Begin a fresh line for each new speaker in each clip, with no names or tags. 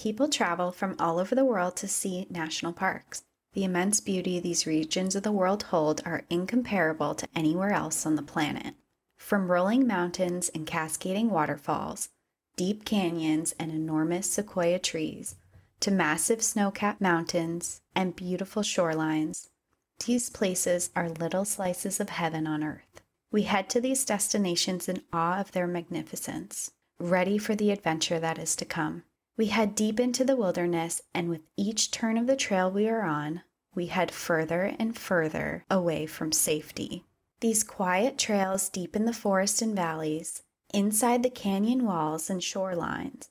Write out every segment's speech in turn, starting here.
People travel from all over the world to see national parks. The immense beauty these regions of the world hold are incomparable to anywhere else on the planet. From rolling mountains and cascading waterfalls, deep canyons and enormous sequoia trees, to massive snow capped mountains and beautiful shorelines, these places are little slices of heaven on earth. We head to these destinations in awe of their magnificence, ready for the adventure that is to come. We head deep into the wilderness, and with each turn of the trail we are on, we head further and further away from safety. These quiet trails deep in the forest and valleys, inside the canyon walls and shorelines,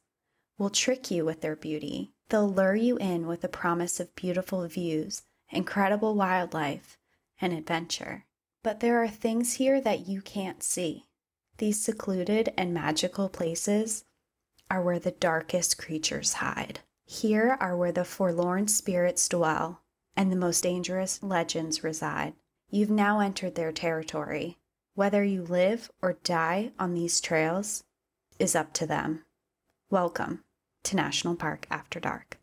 will trick you with their beauty. They'll lure you in with the promise of beautiful views, incredible wildlife, and adventure. But there are things here that you can't see. These secluded and magical places are where the darkest creatures hide. Here are where the forlorn spirits dwell and the most dangerous legends reside. You've now entered their territory. Whether you live or die on these trails is up to them. Welcome to National Park After Dark.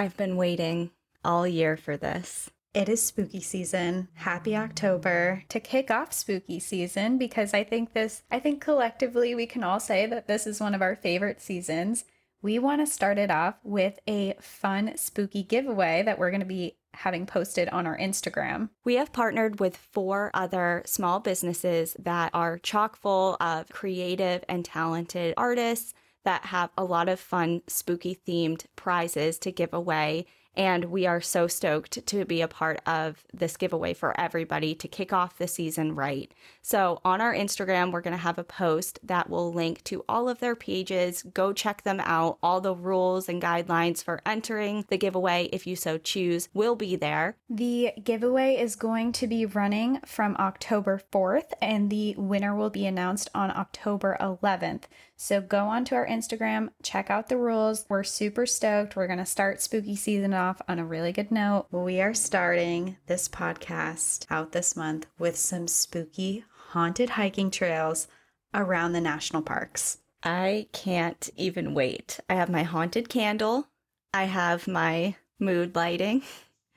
I've been waiting all year for this.
It is spooky season. Happy October to kick off spooky season because I think this, I think collectively we can all say that this is one of our favorite seasons. We want to start it off with a fun, spooky giveaway that we're going to be having posted on our Instagram.
We have partnered with four other small businesses that are chock full of creative and talented artists that have a lot of fun, spooky themed prizes to give away. And we are so stoked to be a part of this giveaway for everybody to kick off the season right. So, on our Instagram, we're going to have a post that will link to all of their pages. Go check them out. All the rules and guidelines for entering the giveaway, if you so choose, will be there.
The giveaway is going to be running from October 4th, and the winner will be announced on October 11th. So go onto our Instagram, check out the rules. We're super stoked. We're going to start spooky season off on a really good note. We are starting this podcast out this month with some spooky haunted hiking trails around the national parks.
I can't even wait. I have my haunted candle. I have my mood lighting.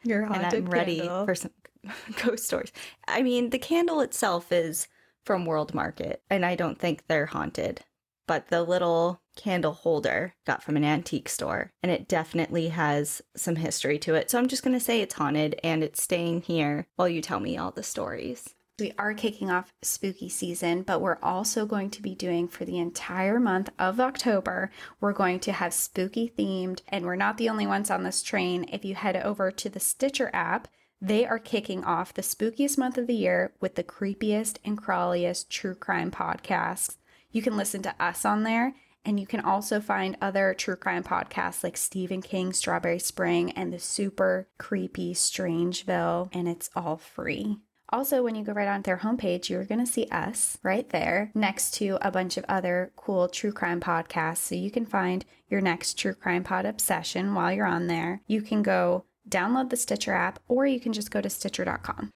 Your haunted And
I'm ready
candle.
for some ghost stories. I mean, the candle itself is from World Market, and I don't think they're haunted. But the little candle holder got from an antique store, and it definitely has some history to it. So I'm just going to say it's haunted, and it's staying here while you tell me all the stories.
We are kicking off spooky season, but we're also going to be doing for the entire month of October, we're going to have spooky themed, and we're not the only ones on this train. If you head over to the Stitcher app, they are kicking off the spookiest month of the year with the creepiest and crawliest true crime podcasts. You can listen to us on there, and you can also find other true crime podcasts like Stephen King, Strawberry Spring and the super creepy Strangeville, and it's all free. Also, when you go right on their homepage, you're going to see us right there next to a bunch of other cool true crime podcasts. So you can find your next true crime pod obsession while you're on there. You can go download the Stitcher app or you can just go to Stitcher.com.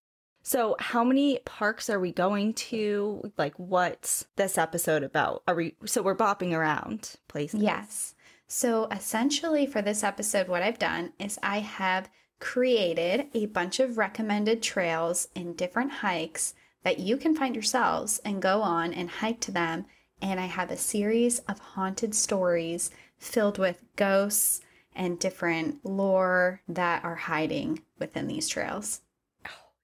So, how many parks are we going to? Like, what's this episode about? Are we so we're bopping around places?
Yes. So essentially, for this episode, what I've done is I have created a bunch of recommended trails in different hikes that you can find yourselves and go on and hike to them. And I have a series of haunted stories filled with ghosts and different lore that are hiding within these trails.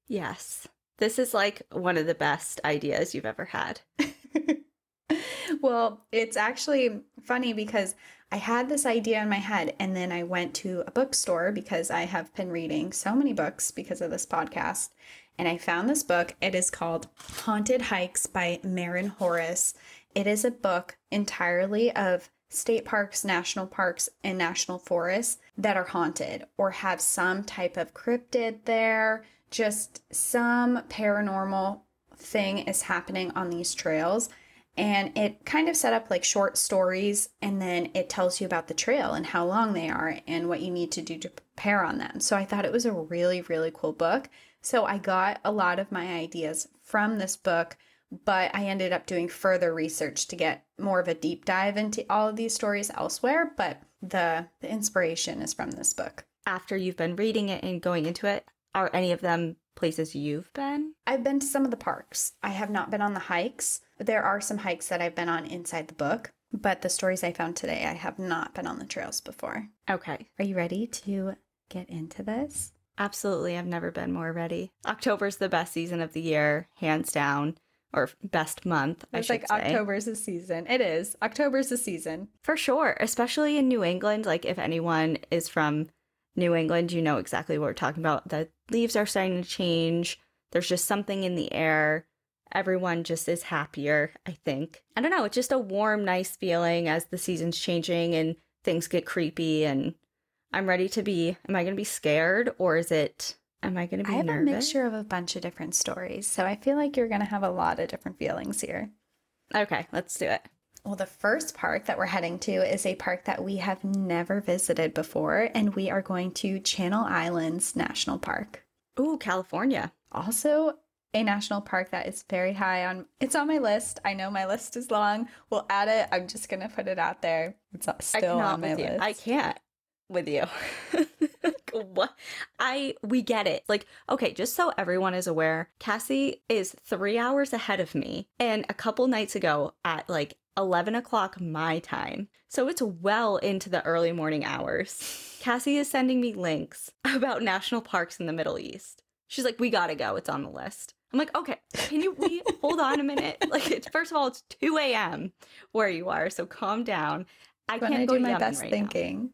Yes. This is like one of the best ideas you've ever had.
well, it's actually funny because I had this idea in my head and then I went to a bookstore because I have been reading so many books because of this podcast. And I found this book. It is called Haunted Hikes by Marin Horace. It is a book entirely of state parks, national parks, and national forests that are haunted or have some type of cryptid there, just some paranormal thing is happening on these trails. And it kind of set up like short stories, and then it tells you about the trail and how long they are and what you need to do to prepare on them. So I thought it was a really, really cool book. So I got a lot of my ideas from this book, but I ended up doing further research to get more of a deep dive into all of these stories elsewhere. But the, the inspiration is from this book.
After you've been reading it and going into it, are any of them places you've been?
I've been to some of the parks. I have not been on the hikes. There are some hikes that I've been on inside the book, but the stories I found today, I have not been on the trails before.
Okay.
Are you ready to get into this?
Absolutely. I've never been more ready. October's the best season of the year, hands down, or best month. I
It's
should
like
say.
October's the season. It is. October's the season.
For sure, especially in New England. Like, if anyone is from New England, you know exactly what we're talking about. The leaves are starting to change. There's just something in the air. Everyone just is happier, I think. I don't know. It's just a warm, nice feeling as the season's changing and things get creepy. And I'm ready to be. Am I going to be scared or is it. Am I going to be I
have
nervous?
a mixture of a bunch of different stories, so I feel like you're going to have a lot of different feelings here.
Okay, let's do it.
Well, the first park that we're heading to is a park that we have never visited before, and we are going to Channel Islands National Park.
Ooh, California.
Also, a national park that is very high on it's on my list. I know my list is long. We'll add it. I'm just gonna put it out there. It's still on my list.
I can't with you. what? I we get it. Like, okay, just so everyone is aware, Cassie is three hours ahead of me, and a couple nights ago at like eleven o'clock my time, so it's well into the early morning hours. Cassie is sending me links about national parks in the Middle East. She's like, "We gotta go. It's on the list." I'm like, "Okay, can you we hold on a minute? Like, it's, first of all, it's two a.m. where you are, so calm down." I
when
can't
I
go
do my
Yemen
best
right
thinking.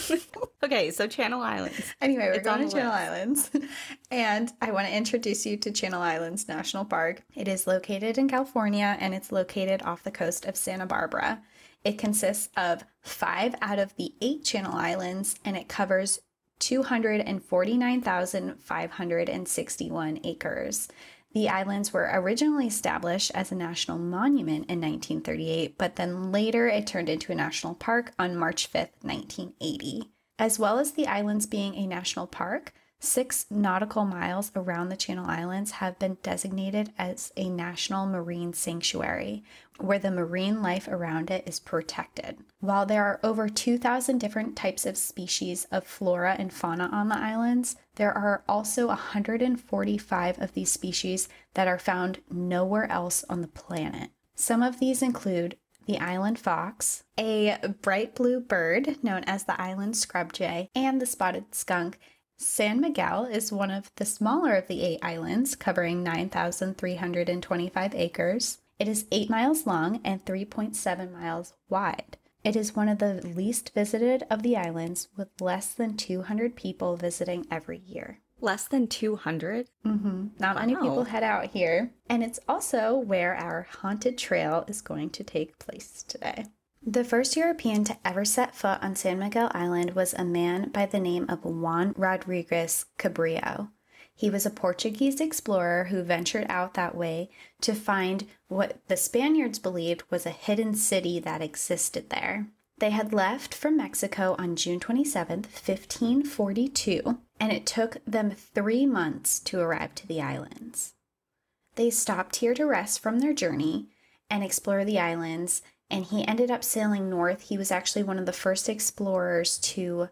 okay, so Channel Islands.
Anyway, we're
It's
going
on
to Channel. Islands, and I want to introduce you to Channel Islands National Park. It is located in California and it's located off the coast of Santa Barbara. It consists of five out of the eight Channel Islands, and it covers 249,561 acres. The islands were originally established as a national monument in 1938, but then later it turned into a national park on March 5th, 1980. As well as the islands being a national park, six nautical miles around the Channel Islands have been designated as a national marine sanctuary, where the marine life around it is protected. While there are over 2,000 different types of species of flora and fauna on the islands, there are also 145 of these species that are found nowhere else on the planet. Some of these include the island fox, a bright blue bird known as the island scrub jay, and the spotted skunk. San Miguel is one of the smaller of the eight islands, covering 9,325 acres. It is 8 miles long and 3.7 miles wide. It is one of the least visited of the islands, with less than 200 people visiting every year.
Less than 200?
Mm-hmm. Not many people head out here. And it's also where our haunted trail is going to take place today. The first European to ever set foot on San Miguel Island was a man by the name of Juan Rodriguez Cabrillo. He was a Portuguese explorer who ventured out that way to find what the Spaniards believed was a hidden city that existed there. They had left from Mexico on June 27th, 1542, and it took them three months to arrive to the islands. They stopped here to rest from their journey and explore the islands, and he ended up sailing north. He was actually one of the first explorers to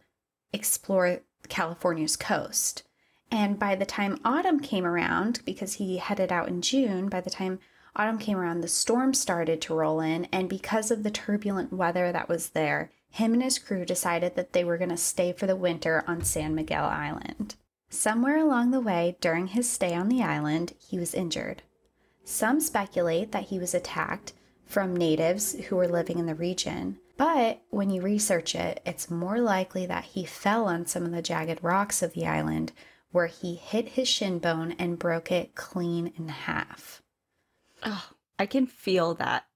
explore California's coast. And by the time autumn came around, because he headed out in June, by the time autumn came around, the storm started to roll in. And because of the turbulent weather that was there, him and his crew decided that they were going to stay for the winter on San Miguel Island. Somewhere along the way, during his stay on the island, he was injured. Some speculate that he was attacked from natives who were living in the region, but when you research it, it's more likely that he fell on some of the jagged rocks of the island where he hit his shin bone and broke it clean in half.
Oh, I can feel that.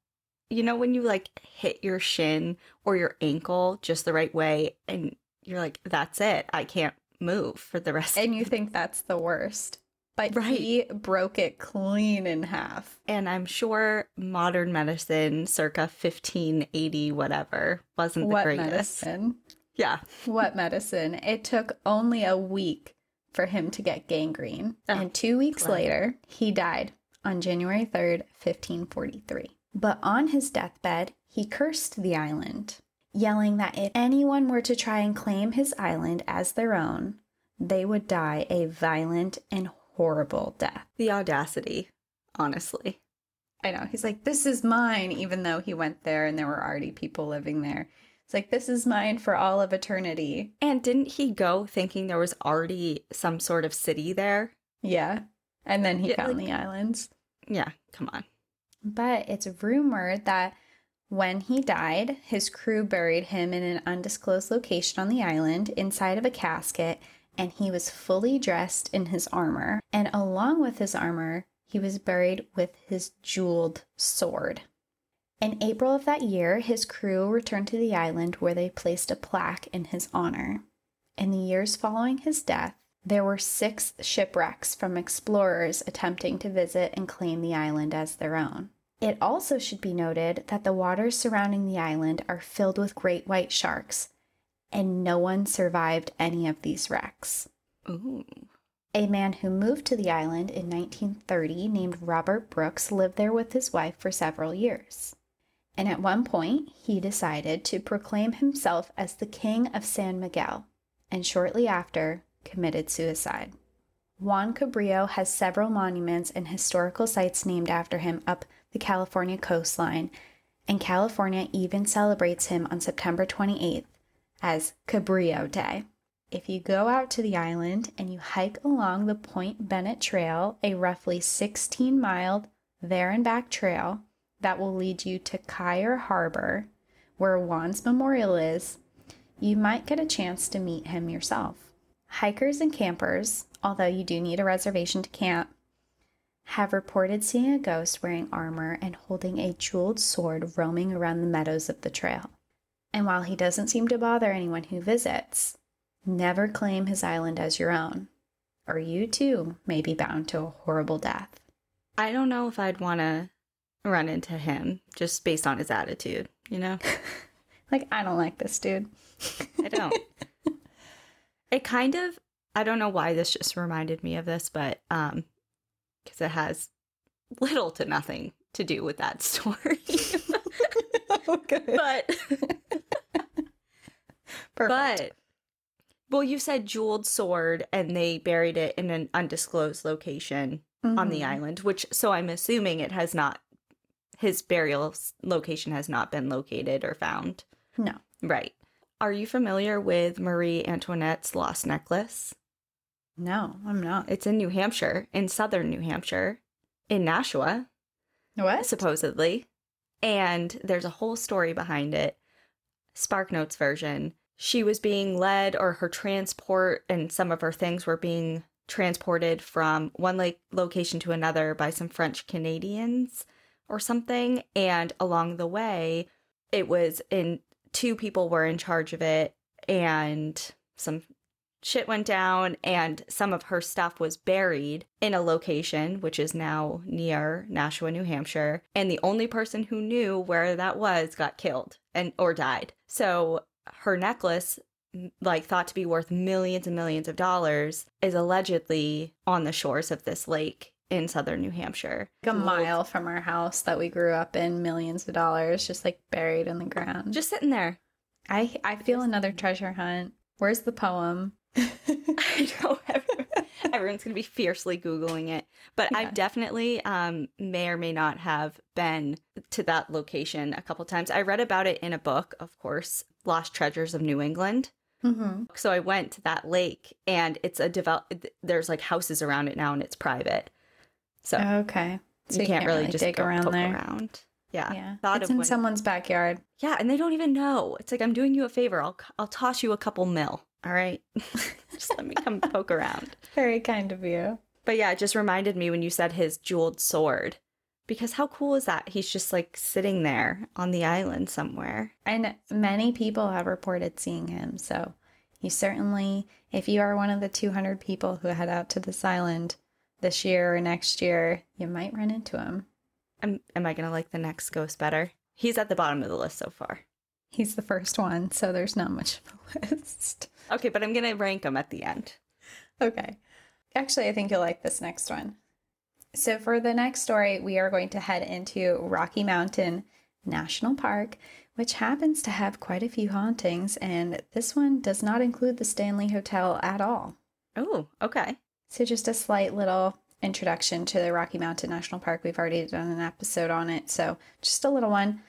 You know, when you like hit your shin or your ankle just the right way and you're like, that's it. I can't move for the rest
And you think that's the worst. But
Right.
he broke it clean in half.
And I'm sure modern medicine, circa 1580, whatever, wasn't the
What
greatest.
medicine?
Yeah.
What medicine? It took only a week for him to get gangrene.
Oh,
and two weeks
clever.
later, he died on January 3rd, 1543. But on his deathbed, he cursed the island, yelling that if anyone were to try and claim his island as their own, they would die a violent and horrible death.
The audacity, honestly.
I know. He's like, this is mine, even though he went there and there were already people living there. It's like, this is mine for all of eternity.
And didn't he go thinking there was already some sort of city there?
Yeah. And then he
Yeah,
found
like-
the islands.
Yeah, come on.
But it's rumored that when he died, his crew buried him in an undisclosed location on the island inside of a casket, and he was fully dressed in his armor. And along with his armor, he was buried with his jeweled sword. In April of that year, his crew returned to the island where they placed a plaque in his honor. In the years following his death, there were six shipwrecks from explorers attempting to visit and claim the island as their own. It also should be noted that the waters surrounding the island are filled with great white sharks, and no one survived any of these wrecks.
Ooh.
A man who moved to the island in 1930 named Robert Brooks lived there with his wife for several years. And at one point, he decided to proclaim himself as the King of San Miguel, and shortly after, committed suicide. Juan Cabrillo has several monuments and historical sites named after him up the California coastline, and California even celebrates him on September 28th as Cabrillo Day. If you go out to the island and you hike along the Point Bennett Trail, a roughly 16 mile there and back trail that will lead you to Cuyler Harbor, where Juan's memorial is, you might get a chance to meet him yourself. Hikers and campers, although you do need a reservation to camp, have reported seeing a ghost wearing armor and holding a jeweled sword roaming around the meadows of the trail. And while he doesn't seem to bother anyone who visits, never claim his island as your own, or you too may be bound to a horrible death.
I don't know if I'd want to run into him just based on his attitude, you know?
Like, I don't like this dude.
I don't. it kind of I don't know why this just reminded me of this, but um because it has little to nothing to do with that story.
okay.
but
Perfect.
but well, you said jeweled sword and they buried it in an undisclosed location on the
Mhm.
island, which so I'm assuming it has not his burial location has not been located or found.
No.
Right. Are you familiar with Marie Antoinette's lost necklace?
No, I'm not.
It's in New Hampshire, in southern New Hampshire, in Nashua,
What?
supposedly. And there's a whole story behind it. Spark Notes version. She was being led, or her transport and some of her things were being transported from one lake location to another by some French Canadians or something. And along the way, it was in two people were in charge of it, and some shit went down and some of her stuff was buried in a location which is now near Nashua, New Hampshire, and the only person who knew where that was got killed and or died. So her necklace like thought to be worth millions and millions of dollars is allegedly on the shores of this lake in southern New Hampshire.
Like a mile from our house that we grew up in, millions of dollars just like buried in the ground.
Just sitting there.
I I feel another treasure hunt. Where's the poem?
I know everyone- everyone's going to be fiercely googling it, but
Yeah.
I definitely um, may or may not have been to that location a couple times. I read about it in a book, of course, Lost Treasures of New England.
mm-hmm.
So I went to that lake, and it's a develop. There's like houses around it now, and it's private, so
Okay. So
you, can't, really, just
dig
go
around there.
around. Yeah,
Yeah.
Thought
it's
of
in
when-
someone's backyard.
yeah, and they don't even know. It's like I'm doing you a favor. I'll I'll toss you a couple mil. All right, just let me come poke around.
Very kind of you.
But yeah, it just reminded me when you said his jeweled sword. Because how cool is that? He's just like sitting there on the island somewhere.
And many people have reported seeing him. So you certainly, if you are one of the 200 people who head out to this island, this year or next year, you might run into him.
Am, am I going to like the next ghost better? He's at the bottom of the list so far.
He's the first one, so there's not much of a list.
Okay, but I'm going to rank him at the end.
Okay. Actually, I think you'll like this next one. So, for the next story, we are going to head into Rocky Mountain National Park, which happens to have quite a few hauntings, and this one does not include the Stanley Hotel at all.
Oh, okay.
So, just a slight little introduction to the Rocky Mountain National Park. We've already done an episode on it, so just a little one.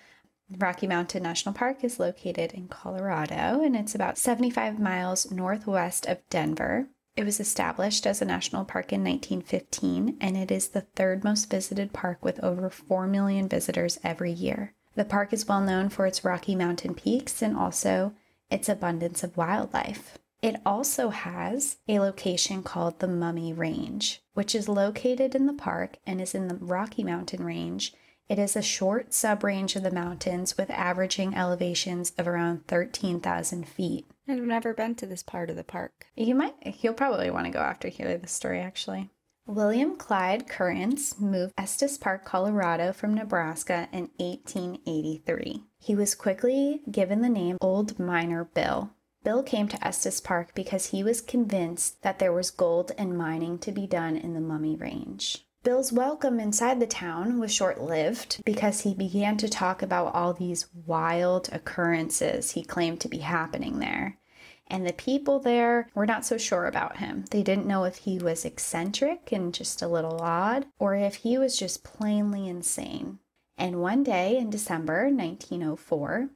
Rocky Mountain National Park is located in Colorado and it's about 75 miles northwest of Denver. It was established as a national park in 1915 and it is the third most visited park with over 4 million visitors every year. The park is well known for its Rocky Mountain peaks and also its abundance of wildlife. It also has a location called the Mummy Range, which is located in the park and is in the Rocky Mountain Range. It is a short subrange of the mountains with averaging elevations of around 13,000 feet.
I've never been to this part of the park.
You might, you'll probably want to go after hearing the story actually. William Clyde Currence moved Estes Park, Colorado from Nebraska in 1883. He was quickly given the name Old Miner Bill Bill came to Estes Park because he was convinced that there was gold and mining to be done in the Mummy Range. Bill's welcome inside the town was short lived because he began to talk about all these wild occurrences he claimed to be happening there. And the people there were not so sure about him. They didn't know if he was eccentric and just a little odd, or if he was just plainly insane. And one day in December 1904,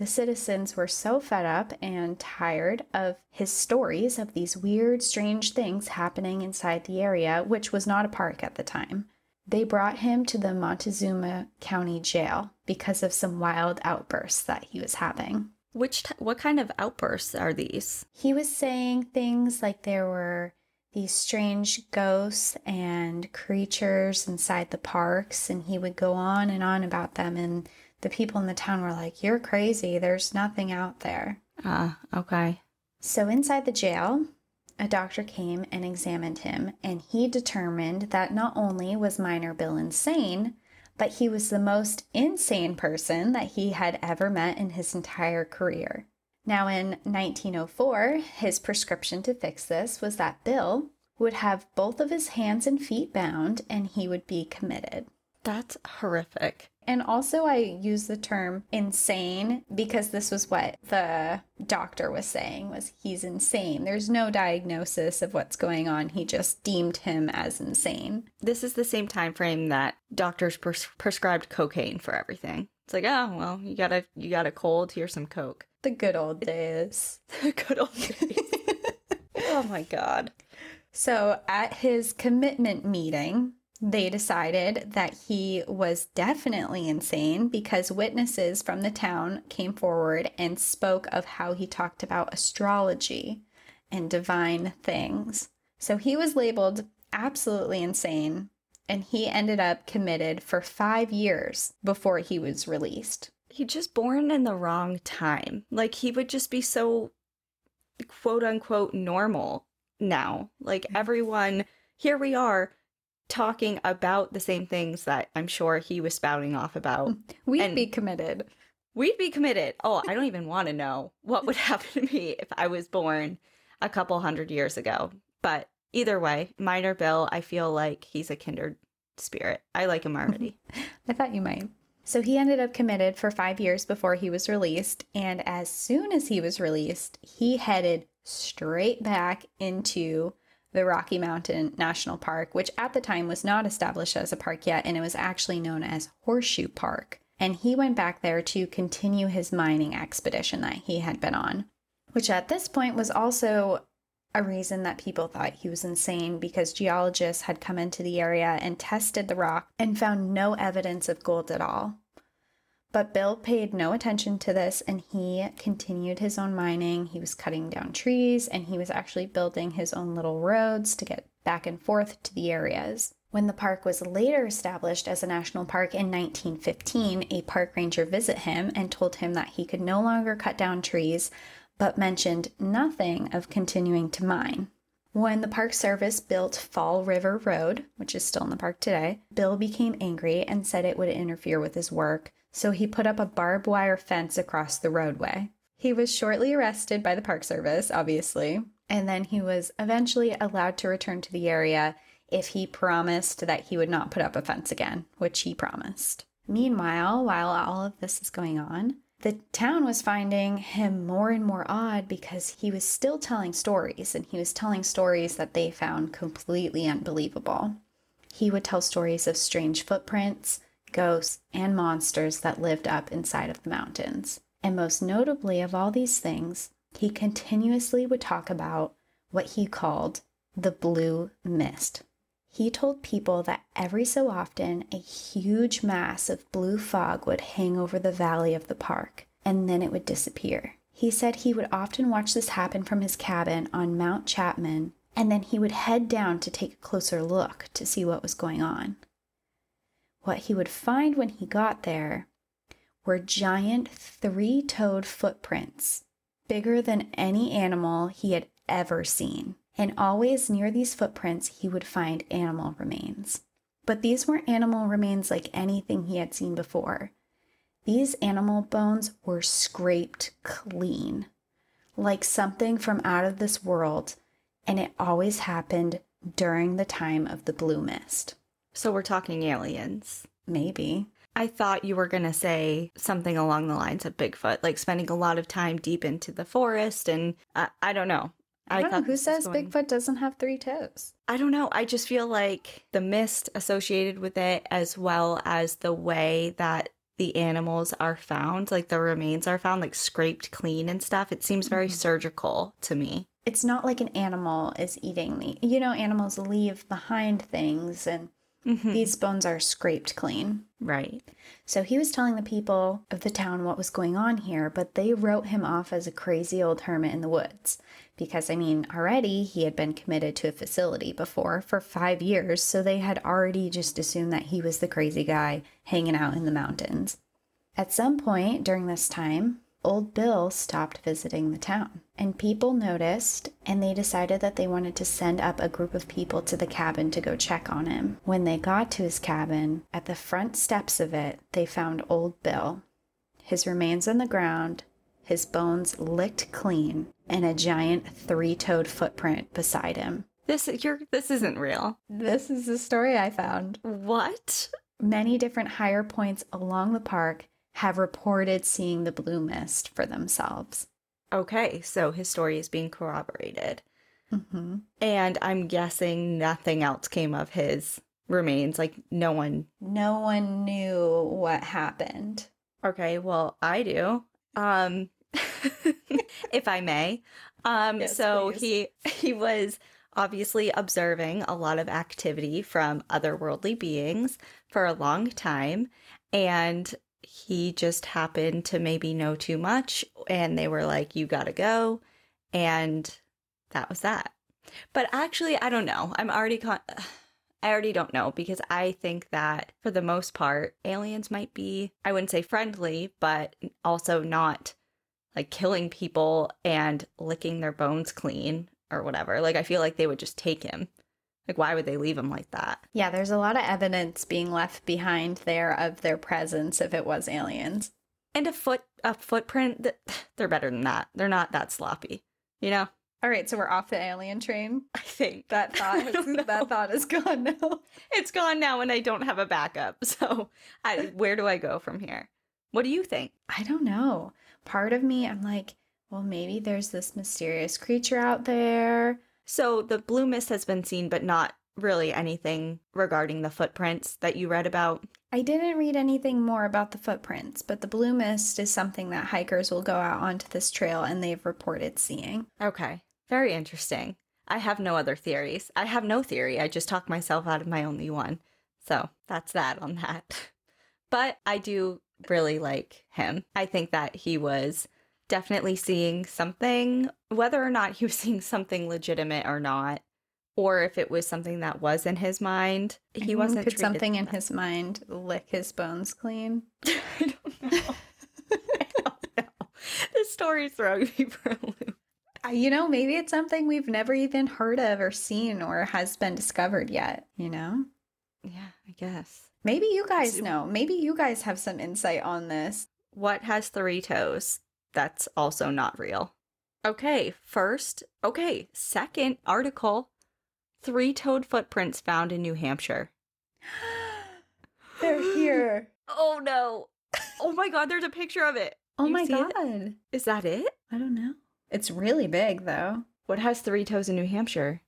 the citizens were so fed up and tired of his stories of these weird, strange things happening inside the area, which was not a park at the time. They brought him to the Montezuma County Jail because of some wild outbursts that he was having.
Which t- what kind of outbursts are these?
He was saying things like there were these strange ghosts and creatures inside the parks and he would go on and on about them and the people in the town were like, You're crazy. There's nothing out there.
Ah, uh, okay.
So inside the jail, a doctor came and examined him, and he determined that not only was Miner Bill insane, but he was the most insane person that he had ever met in his entire career. Now, in 1904, his prescription to fix this was that Bill would have both of his hands and feet bound and he would be committed.
That's horrific.
And also, I use the term insane because this was what the doctor was saying was he's insane. There's no diagnosis of what's going on. He just deemed him as insane.
This is the same time frame that doctors pres- prescribed cocaine for everything. It's like, oh well, you got a you got a cold. Here's some coke.
The good old days.
the good old days. oh my god.
So at his commitment meeting, they decided that he was definitely insane because witnesses from the town came forward and spoke of how he talked about astrology and divine things. So he was labeled absolutely insane and he ended up committed for five years before he was released.
He just born in the wrong time. Like he would just be so quote unquote normal now. Like mm-hmm. everyone, here we are talking about the same things that I'm sure he was spouting off about.
We'd and be committed.
We'd be committed. Oh, I don't even want to know what would happen to me if I was born a couple hundred years ago. But either way, Miner Bill, I feel like he's a kindred spirit. I like him already.
I thought you might. So he ended up committed for five years before he was released. And as soon as he was released, he headed straight back into the Rocky Mountain National Park, which at the time was not established as a park yet, and it was actually known as Horseshoe Park. And he went back there to continue his mining expedition that he had been on, which at this point was also a reason that people thought he was insane because geologists had come into the area and tested the rock and found no evidence of gold at all. But Bill paid no attention to this and he continued his own mining. He was cutting down trees and he was actually building his own little roads to get back and forth to the areas. When the park was later established as a national park in 1915, a park ranger visited him and told him that he could no longer cut down trees, but mentioned nothing of continuing to mine. When the Park Service built Fall River Road, which is still in the park today, Bill became angry and said it would interfere with his work, so he put up a barbed wire fence across the roadway. He was shortly arrested by the Park Service, obviously, and then he was eventually allowed to return to the area if he promised that he would not put up a fence again, which he promised. Meanwhile, while all of this is going on, the town was finding him more and more odd because he was still telling stories, and he was telling stories that they found completely unbelievable. He would tell stories of strange footprints, ghosts, and monsters that lived up inside of the mountains. And most notably of all these things, he continuously would talk about what he called the blue mist. He told people that every so often a huge mass of blue fog would hang over the valley of the park, and then it would disappear. He said he would often watch this happen from his cabin on Mount Chapman, and then he would head down to take a closer look to see what was going on. What he would find when he got there were giant three toed footprints, bigger than any animal he had ever seen and always near these footprints he would find animal remains. But these weren't animal remains like anything he had seen before. These animal bones were scraped clean, like something from out of this world, and it always happened during the time of the blue mist.
So we're talking aliens.
Maybe.
I thought you were going to say something along the lines of Bigfoot, like spending a lot of time deep into the forest. And uh, I don't know.
I, don't know. Who says
going-
Bigfoot doesn't have three toes?
I don't know. I just feel like the mist associated with it, as well as the way that the animals are found, like the remains are found, like scraped clean and stuff, it seems very
Mhm.
surgical to me.
It's not like an animal is eating the. You know, animals leave behind things, and
Mhm.
these bones are scraped clean.
Right.
So he was telling the people of the town what was going on here, but they wrote him off as a crazy old hermit in the woods. Because, I mean, already he had been committed to a facility before for five years, so they had already just assumed that he was the crazy guy hanging out in the mountains. At some point during this time, Old Bill stopped visiting the town, and people noticed, and they decided that they wanted to send up a group of people to the cabin to go check on him. When they got to his cabin, at the front steps of it, they found Old Bill, his remains on the ground, his bones licked clean, and a giant three toed footprint beside him.
This you're this isn't real.
This is the story I found.
What?
Many different higher points along the park have reported seeing the blue mist for themselves.
Okay, so his story is being corroborated.
hmm
And I'm guessing nothing else came of his remains. Like no one
No one knew what happened.
Okay, well, I do. Um if I may. Um
Yes,
so
please.
he he was obviously observing a lot of activity from otherworldly beings for a long time and he just happened to maybe know too much and they were like you got to go and that was that. But actually, I don't know. I'm already con- I already don't know because I think that for the most part, aliens might be, I wouldn't say friendly, but also not like killing people and licking their bones clean or whatever. Like, I feel like they would just take him. Like, why would they leave him like that?
Yeah, there's a lot of evidence being left behind there of their presence if it was aliens.
And a foot, a footprint, th- they're better than that. They're not that sloppy, you know?
All right, so we're off the alien train.
I think
That thought has, that thought is gone now.
it's gone now and I don't have a backup. So, I, where do I go from here? What do you think?
I don't know. Part of me, I'm like, well, maybe there's this mysterious creature out there.
So the blue mist has been seen, but not really anything regarding the footprints that you read about.
I didn't read anything more about the footprints, but the blue mist is something that hikers will go out onto this trail and they've reported seeing.
Okay, very interesting. I have no other theories. I have no theory. I just talk myself out of my only one. So that's that on that. But I do really like him. I think that he was definitely seeing something, whether or not he was seeing something legitimate or not, or if it was something that was in his mind. He wasn't
Could something in his mind lick his bones clean?
I don't know. I don't know. This story's throwing me for a loop.
You know, maybe it's something we've never even heard of or seen or has been discovered yet, you know?
Yeah, I guess.
Maybe you guys know. Maybe you guys have some insight on this.
What has three toes? That's also not real. Okay, first, okay, second article three toed footprints found in New Hampshire.
They're here.
Oh no. Oh my god, there's a picture of it.
Oh
You
my god.
Is that it?
I don't know. It's really big though.
What has three toes in New Hampshire?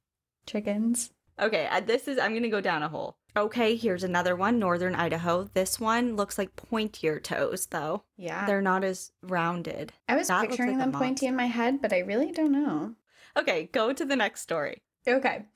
Chickens.
Okay, this is, I'm gonna go down a hole. Okay, here's another one, Northern Idaho. This one looks like pointier toes, though.
Yeah.
They're not as rounded.
I was
that
picturing
like
them pointy in my head, but I really don't know.
Okay, go to the next story.
Okay.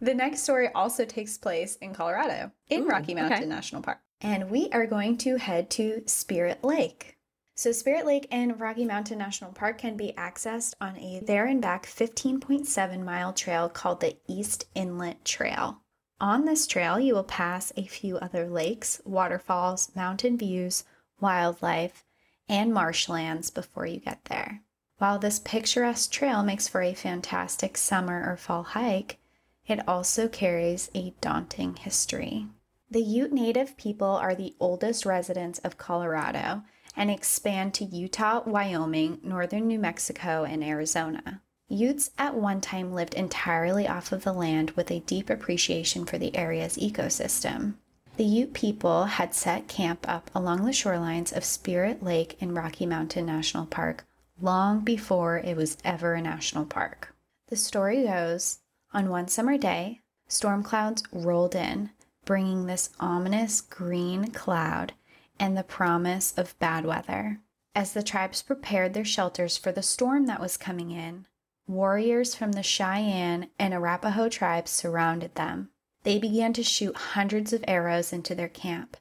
The next story also takes place in Colorado, in
Ooh,
Rocky Mountain
okay.
National Park. And we are going to head to Spirit Lake. So, Spirit Lake and Rocky Mountain National Park can be accessed on a there and back 15.7 mile trail called the East Inlet Trail. On this trail, you will pass a few other lakes, waterfalls, mountain views, wildlife, and marshlands before you get there. While this picturesque trail makes for a fantastic summer or fall hike, it also carries a daunting history. The Ute Native people are the oldest residents of Colorado and expand to Utah, Wyoming, northern New Mexico, and Arizona. Utes at one time lived entirely off of the land with a deep appreciation for the area's ecosystem. The Ute people had set camp up along the shorelines of Spirit Lake in Rocky Mountain National Park long before it was ever a national park. The story goes on one summer day, storm clouds rolled in, bringing this ominous green cloud and the promise of bad weather. As the tribes prepared their shelters for the storm that was coming in, warriors from the Cheyenne and Arapaho tribes surrounded them. They began to shoot hundreds of arrows into their camp,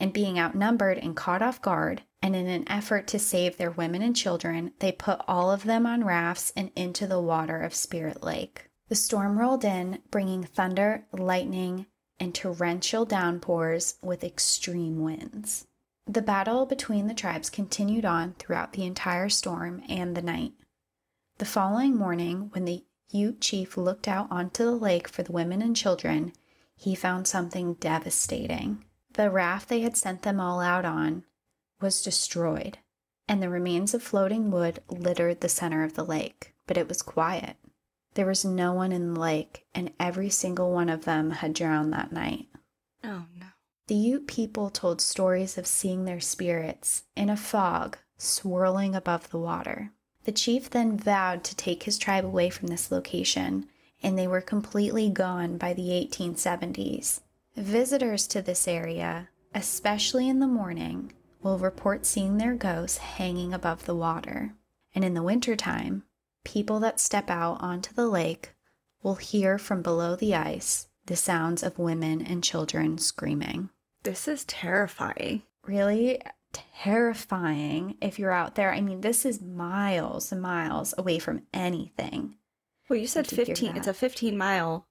and being outnumbered and caught off guard, and in an effort to save their women and children, they put all of them on rafts and into the water of Spirit Lake. The storm rolled in, bringing thunder, lightning, and torrential downpours with extreme winds. The battle between the tribes continued on throughout the entire storm and the night. The following morning, when the Ute chief looked out onto the lake for the women and children, he found something devastating. The raft they had sent them all out on was destroyed, and the remains of floating wood littered the center of the lake, but it was quiet. There was no one in the lake, and every single one of them had drowned that night.
Oh no.
The Ute people told stories of seeing their spirits in a fog swirling above the water. The chief then vowed to take his tribe away from this location, and they were completely gone by the 1870s. Visitors to this area, especially in the morning, will report seeing their ghosts hanging above the water. And in the wintertime, people that step out onto the lake will hear from below the ice the sounds of women and children screaming.
This is terrifying.
Really terrifying if you're out there. I mean, this is miles and miles away from anything.
Well, you said 15, it's a 15 mile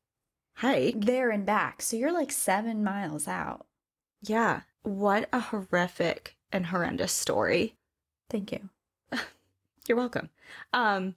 hike.
There and back. So you're like seven miles out.
Yeah. What a horrific and horrendous story.
Thank you.
You're welcome. Um,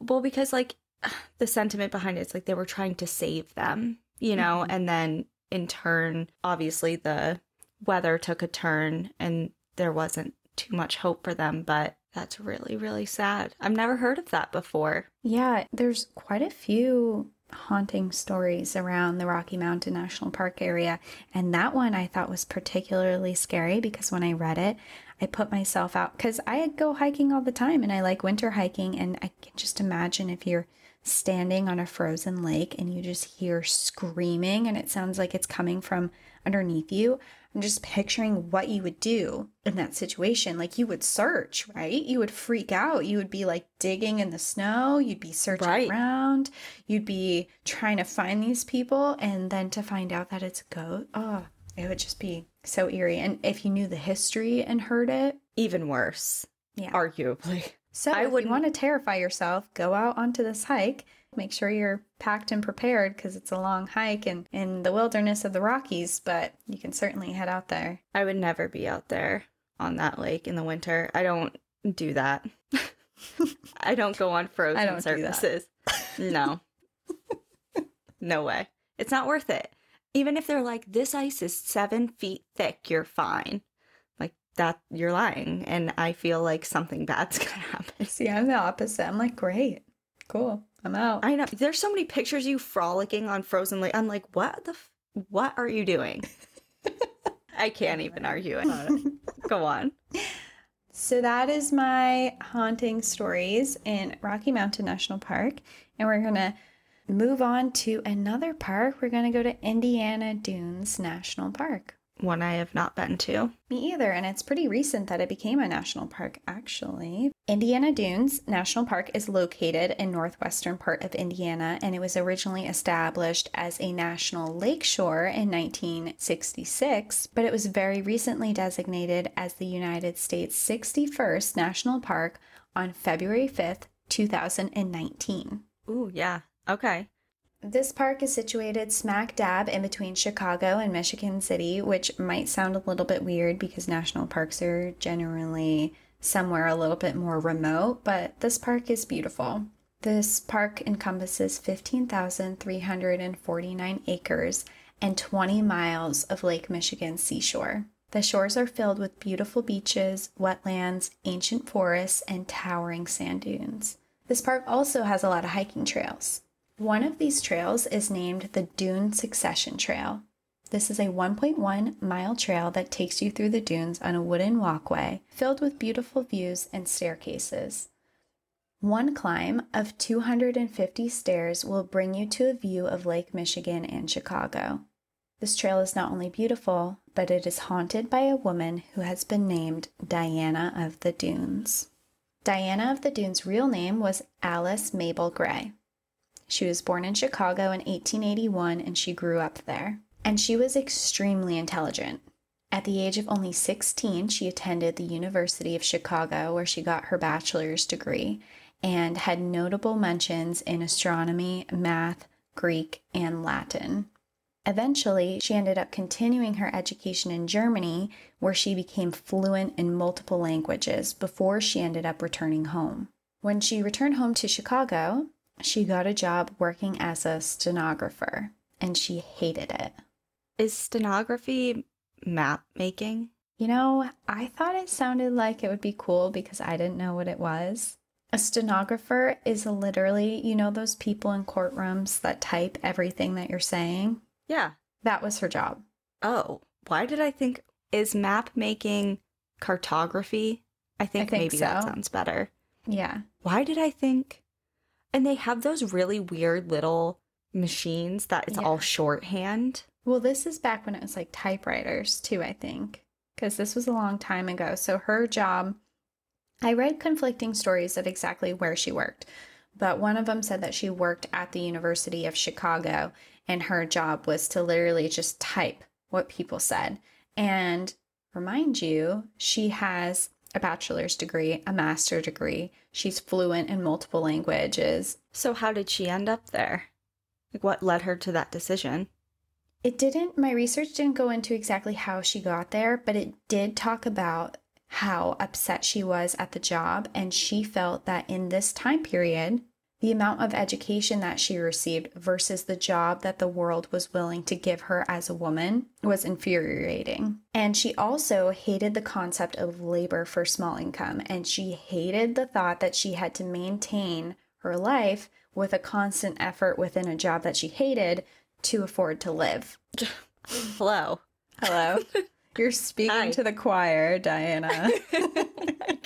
well, because like the sentiment behind it is like they were trying to save them, you know,
Mhm.
and then in turn, obviously the weather took a turn and there wasn't too much hope for them, but that's really, really sad. I've never heard of that before.
Yeah, there's quite a few haunting stories around the Rocky Mountain National Park area. And that one I thought was particularly scary because when I read it, I put myself out because I go hiking all the time and I like winter hiking. And I can just imagine if you're standing on a frozen lake and you just hear screaming and it sounds like it's coming from underneath you. I'm just picturing what you would do in that situation. Like you would search, right? You would freak out. You would be like digging in the snow. You'd be searching
Right.
around. You'd be trying to find these people. And then to find out that it's a goat, oh, it would just be so eerie. And if you knew the history and heard it,
Even worse,
yeah.
arguably.
So
I
if you
wouldn't-
want to terrify yourself, go out onto this hike. Make sure you're packed and prepared because it's a long hike and in the wilderness of the Rockies, but you can certainly head out there.
I would never be out there on that lake in the winter. I don't do that. I don't go on frozen surfaces. No. no way. It's not worth it. Even if they're like, this ice is seven feet thick, you're fine. Like that, you're lying. And I feel like something bad's gonna happen.
See, I'm the opposite. I'm like, great, cool, I'm out.
I know. There's so many pictures of you frolicking on frozen lake. I'm like, what the, f- what are you doing? I can't even argue it. Go on.
So that is my haunting stories in Rocky Mountain National Park. And we're going to move on to another park. We're going to go to Indiana Dunes National Park.
One I have not been to.
Me either, and it's pretty recent that it became a national park, actually. Indiana Dunes National Park is located in northwestern part of Indiana, and it was originally established as a national lakeshore in 1966, but it was very recently designated as the United States 61st National Park on February 5th, 2019.
Ooh, yeah. Okay.
This park is situated smack dab in between Chicago and Michigan City, which might sound a little bit weird because national parks are generally somewhere a little bit more remote, but this park is beautiful. This park encompasses 15,349 acres and 20 miles of Lake Michigan seashore. The shores are filled with beautiful beaches, wetlands, ancient forests, and towering sand dunes. This park also has a lot of hiking trails. One of these trails is named the Dune Succession Trail. This is a 1.1 mile trail that takes you through the dunes on a wooden walkway filled with beautiful views and staircases. One climb of 250 stairs will bring you to a view of Lake Michigan and Chicago. This trail is not only beautiful, but it is haunted by a woman who has been named Diana of the Dunes. Diana of the Dunes' real name was Alice Mabel Gray. She was born in Chicago in 1881 and she grew up there. And she was extremely intelligent. At the age of only 16, she attended the University of Chicago where she got her bachelor's degree and had notable mentions in astronomy, math, Greek, and Latin. Eventually, she ended up continuing her education in Germany, where she became fluent in multiple languages before she ended up returning home. When she returned home to Chicago, she got a job working as a stenographer, and she hated it.
Is stenography map making?
You know, I thought it sounded like it would be cool because I didn't know what it was. A stenographer is literally, you know, those people in courtrooms that type everything that you're saying?
Yeah.
That was her job.
Oh, why did I think is map making cartography? I think,
think
maybe that sounds better.
Yeah.
Why did I think? And they have those really weird little machines that it's
Yeah.
all shorthand.
Well, this is back when it was like typewriters, too, I think, because this was a long time ago. So her job, I read conflicting stories of exactly where she worked, but one of them said that she worked at the University of Chicago and her job was to literally just type what people said. And remind you, she has a bachelor's degree, a master's degree. She's fluent in multiple languages.
So how did she end up there? Like what led her to that decision?
It didn't, my research didn't go into exactly how she got there, but it did talk about how upset she was at the job. And she felt that in this time period, the amount of education that she received versus the job that the world was willing to give her as a woman was infuriating. And she also hated the concept of labor for small income. And she hated the thought that she had to maintain her life with a constant effort within a job that she hated to afford to live.
Hello.
Hello. You're speaking
Hi.
to the choir, Diana.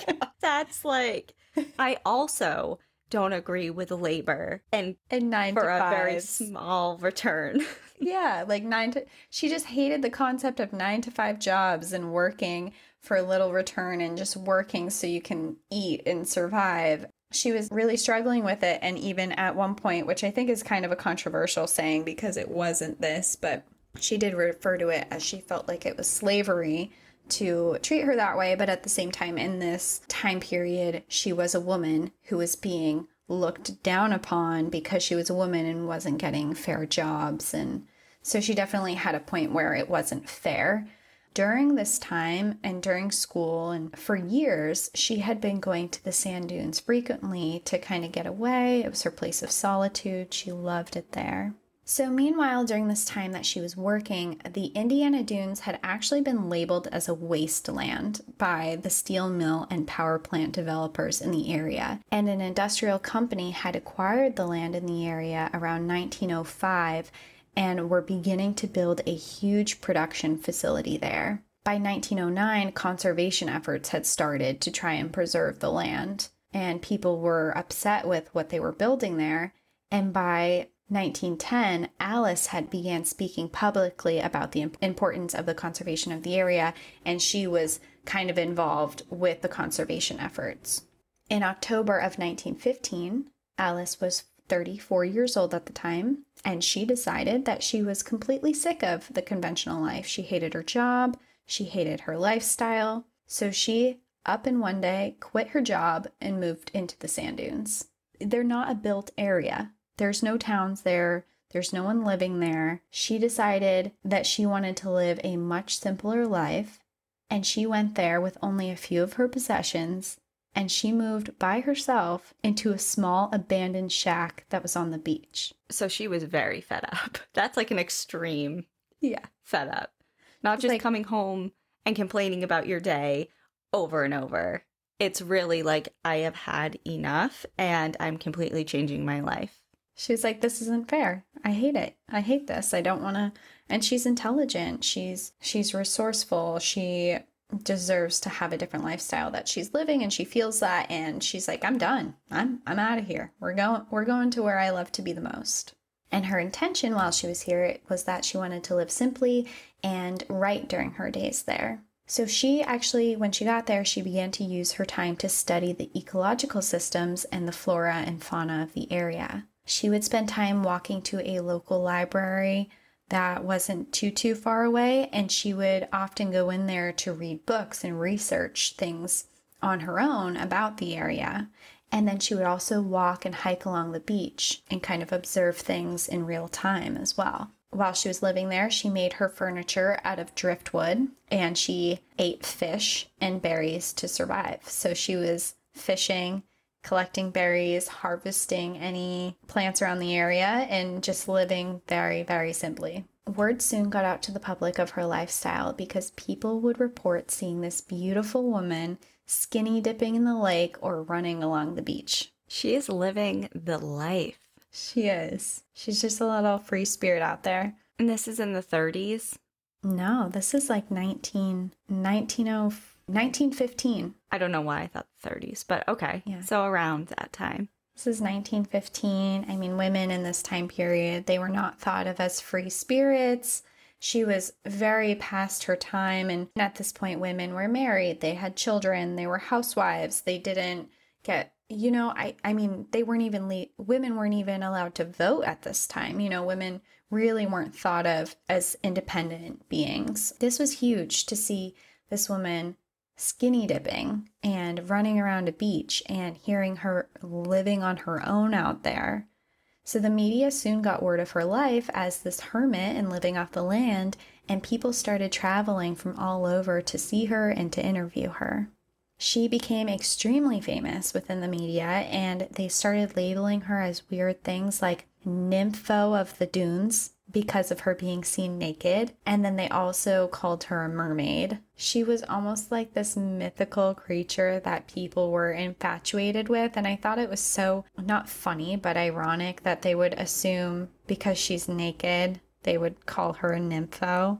Oh That's like I also don't agree with labor and
and nine
for a very small return.
Yeah, like nine to. She just hated the concept of nine to five jobs and working for a little return and just working so you can eat and survive. She was really struggling with it. And even at one point, which I think is kind of a controversial saying because it wasn't this, but she did refer to it as she felt like it was slavery to treat her that way. But at the same time, in this time period, she was a woman who was being looked down upon because she was a woman and wasn't getting fair jobs. And so she definitely had a point where it wasn't fair. during this time and during school and for years, she had been going to the sand dunes frequently to kind of get away. It was her place of solitude. She loved it there. So, meanwhile, during this time that she was working, the Indiana Dunes had actually been labeled as a wasteland by the steel mill and power plant developers in the area. And an industrial company had acquired the land in the area around 1905 and were beginning to build a huge production facility there. By 1909, conservation efforts had started to try and preserve the land, and people were upset with what they were building there. And by 1910, Alice had began speaking publicly about the importance of the conservation of the area, and she was kind of involved with the conservation efforts. In October of 1915, Alice was 34 years old at the time, and she decided that she was completely sick of the conventional life. She hated her job, she hated her lifestyle, so she up in one day quit her job and moved into the sand dunes. They're not a built area. There's no towns there. There's no one living there. She decided that she wanted to live a much simpler life, and she went there with only a few of her possessions, and she moved by herself into a small abandoned shack that was on the beach.
So she was very fed up. That's like an extreme
Yeah.
fed up. Not just
Like-
coming home and complaining about your day over and over. It's really like I have had enough and I'm completely changing my life.
She was like, "This isn't fair. I hate it. I hate this. I don't want to." And she's intelligent. She's she's resourceful. She deserves to have a different lifestyle that she's living, and she feels that. And she's like, "I'm done. I'm I'm out of here. We're going we're going to where I love to be the most." And her intention while she was here was that she wanted to live simply and write during her days there. So she actually, when she got there, she began to use her time to study the ecological systems and the flora and fauna of the area. She would spend time walking to a local library that wasn't too too far away and she would often go in there to read books and research things on her own about the area. And then she would also walk and hike along the beach and kind of observe things in real time as well. While she was living there, she made her furniture out of driftwood and she ate fish and berries to survive. So she was fishing, collecting berries, harvesting any plants around the area, and just living very, very simply. Word soon got out to the public of her lifestyle because people would report seeing this beautiful woman skinny dipping in the lake or running along the beach.
She is living the life.
She is. She's just a little free spirit out there.
And this is in the 30s.
No, this is like 19, 19, 1915.
I don't know why I thought the 30s, but okay.
Yeah.
So around that time.
This is 1915. I mean, women in this time period, they were not thought of as free spirits. She was very past her time. And at this point, women were married, they had children, they were housewives, they didn't get. You know, I, I mean, they weren't even, le- women weren't even allowed to vote at this time. You know, women really weren't thought of as independent beings. This was huge to see this woman skinny dipping and running around a beach and hearing her living on her own out there. So the media soon got word of her life as this hermit and living off the land, and people started traveling from all over to see her and to interview her. She became extremely famous within the media, and they started labeling her as weird things like nympho of the dunes because of her being seen naked. And then they also called her a mermaid. She was almost like this mythical creature that people were infatuated with. And I thought it was so not funny, but ironic that they would assume because she's naked, they would call her a nympho.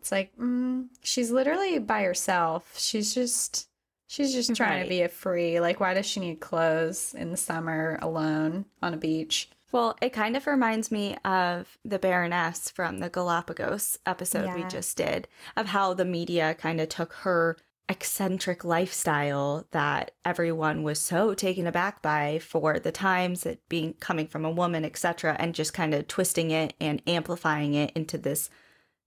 It's like, mm, she's literally by herself. She's just. She's just trying
Right.
to be a free. Like, why does she need clothes in the summer alone on a beach?
Well, it kind of reminds me of the Baroness from the Galapagos episode we just did, of how the media kind of took her eccentric lifestyle that everyone was so taken aback by for the times it being coming from a woman, etc., and just kind of twisting it and amplifying it into this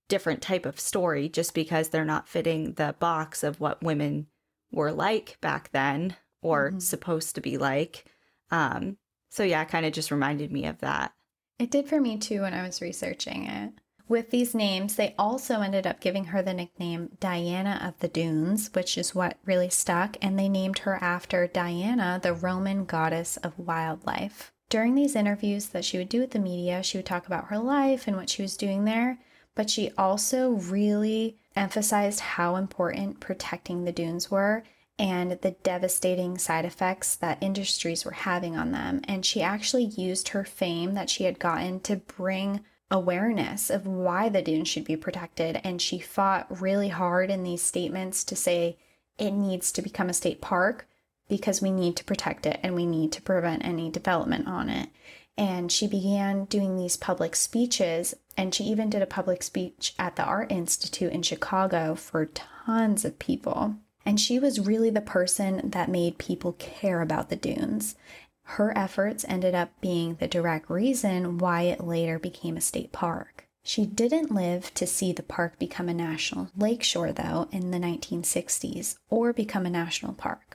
different type of story just because they're not fitting the box of what women were like back then or
Mhm.
supposed to be like. Um, so yeah, kind of just reminded me of that.
It did for me too when I was researching it. With these names, they also ended up giving her the nickname Diana of the Dunes, which is what really stuck, and they named her after Diana, the Roman goddess of wildlife. During these interviews that she would do with the media, she would talk about her life and what she was doing there, but she also really emphasized how important protecting the dunes were and the devastating side effects that industries were having on them. And she actually used her fame that she had gotten to bring awareness of why the dunes should be protected. And she fought really hard in these statements to say it needs to become a state park because we need to protect it and we need to prevent any development on it. And she began doing these public speeches, and she even did a public speech at the Art Institute in Chicago for tons of people. And she was really the person that made people care about the dunes. Her efforts ended up being the direct reason why it later became a state park. She didn't live to see the park become a national lakeshore, though, in the 1960s, or become a national park.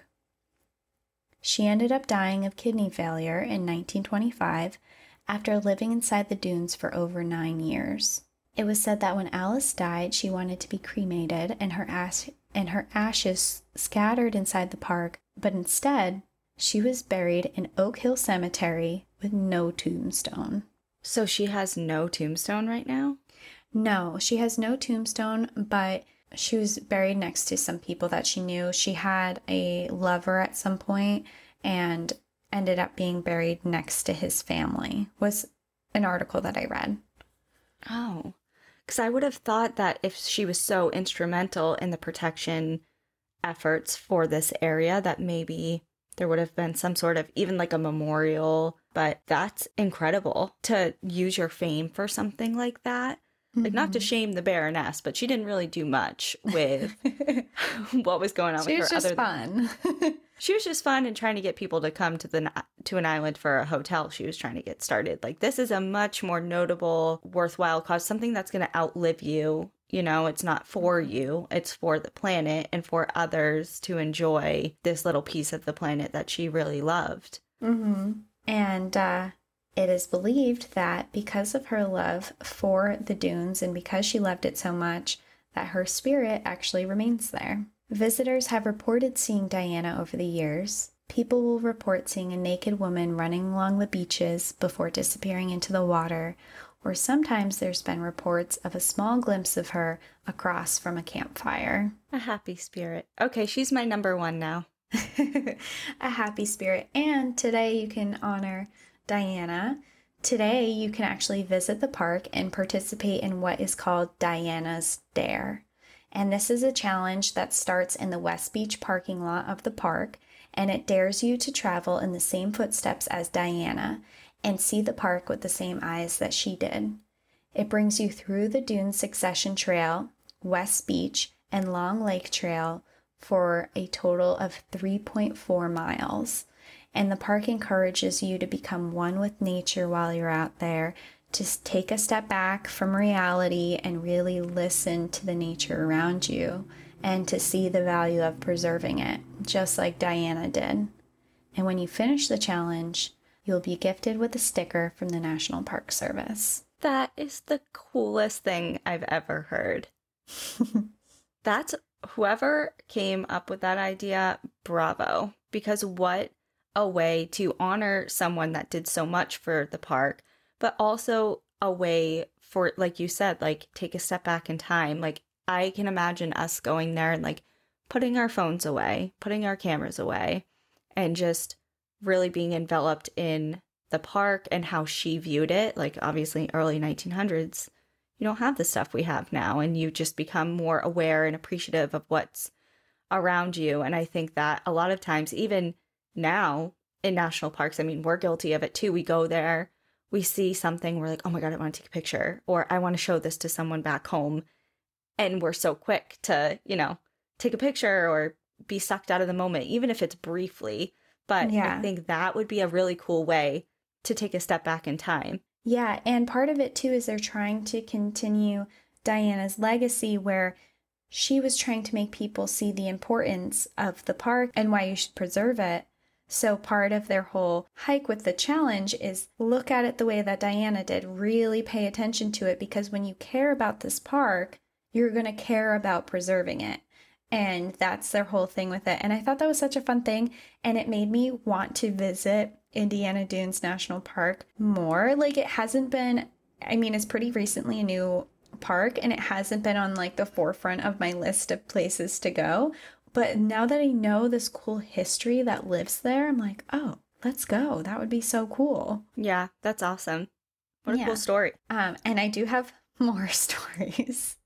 She ended up dying of kidney failure in 1925 after living inside the dunes for over nine years. It was said that when Alice died, she wanted to be cremated and her ash and her ashes scattered inside the park, but instead she was buried in Oak Hill Cemetery with no tombstone.
So she has no tombstone right now?
No, she has no tombstone, but she was buried next to some people that she knew. She had a lover at some point and ended up being buried next to his family. Was an article that I read.
Oh. Cuz I would have thought that if she was so instrumental in the protection efforts for this area that maybe there would have been some sort of even like a memorial, but that's incredible to use your fame for something like that. Mm-hmm. Like not to mm-hmm. shame the Baroness, but she didn't really do much with what was going on
she
with
her.
She
was just fun.
she was just fun and trying to get people to come to the to an island for a hotel. She was trying to get started. Like this is a much more notable, worthwhile cause, something that's going to outlive you you know, it's not for you, it's for the planet and for others to enjoy this little piece of the planet that she really loved.
Mm-hmm. And uh, it is believed that because of her love for the dunes and because she loved it so much, that her spirit actually remains there. Visitors have reported seeing Diana over the years. People will report seeing a naked woman running along the beaches before disappearing into the water, or sometimes there's been reports of a small glimpse of her across from a campfire.
A happy spirit. Okay, she's my number one now.
a happy spirit. And today you can honor Diana. Today you can actually visit the park and participate in what is called Diana's Dare. And this is a challenge that starts in the West Beach parking lot of the park and it dares you to travel in the same footsteps as Diana and see the park with the same eyes that she did. It brings you through the Dune Succession Trail, West Beach, and Long Lake Trail for a total of 3.4 miles. And the park encourages you to become one with nature while you're out there, to take a step back from reality and really listen to the nature around you and to see the value of preserving it, just like Diana did. And when you finish the challenge, you'll be gifted with a sticker from the National Park Service.
That is the coolest thing I've ever heard. That's whoever came up with that idea, bravo. Because what a way to honor someone that did so much for the park, but also a way for, like you said, like take a step back in time. Like I can imagine us going there and like putting our phones away, putting our cameras away, and just really being enveloped in the park and how she viewed it. Like, obviously, early 1900s, you don't have the stuff we have now, and you just become more aware and appreciative of what's around you. And I think that a lot of times, even now in national parks, I mean, we're guilty of it too. We go there, we see something, we're like, oh my God, I want to take a picture, or I want to show this to someone back home. And we're so quick to, you know, take a picture or be sucked out of the moment, even if it's briefly. But yeah. I think that would be a really cool way to take a step back in time.
Yeah. And part of it too is they're trying to continue Diana's legacy where she was trying to make people see the importance of the park and why you should preserve it. So, part of their whole hike with the challenge is look at it the way that Diana did. Really pay attention to it because when you care about this park, you're going to care about preserving it. And that's their whole thing with it. And I thought that was such a fun thing. And it made me want to visit Indiana Dunes National Park more. Like, it hasn't been, I mean, it's pretty recently a new park and it hasn't been on like the forefront of my list of places to go. But now that I know this cool history that lives there, I'm like, oh, let's go. That would be so cool.
Yeah, that's awesome. What a
Yeah.
cool story.
Um, and I do have more stories.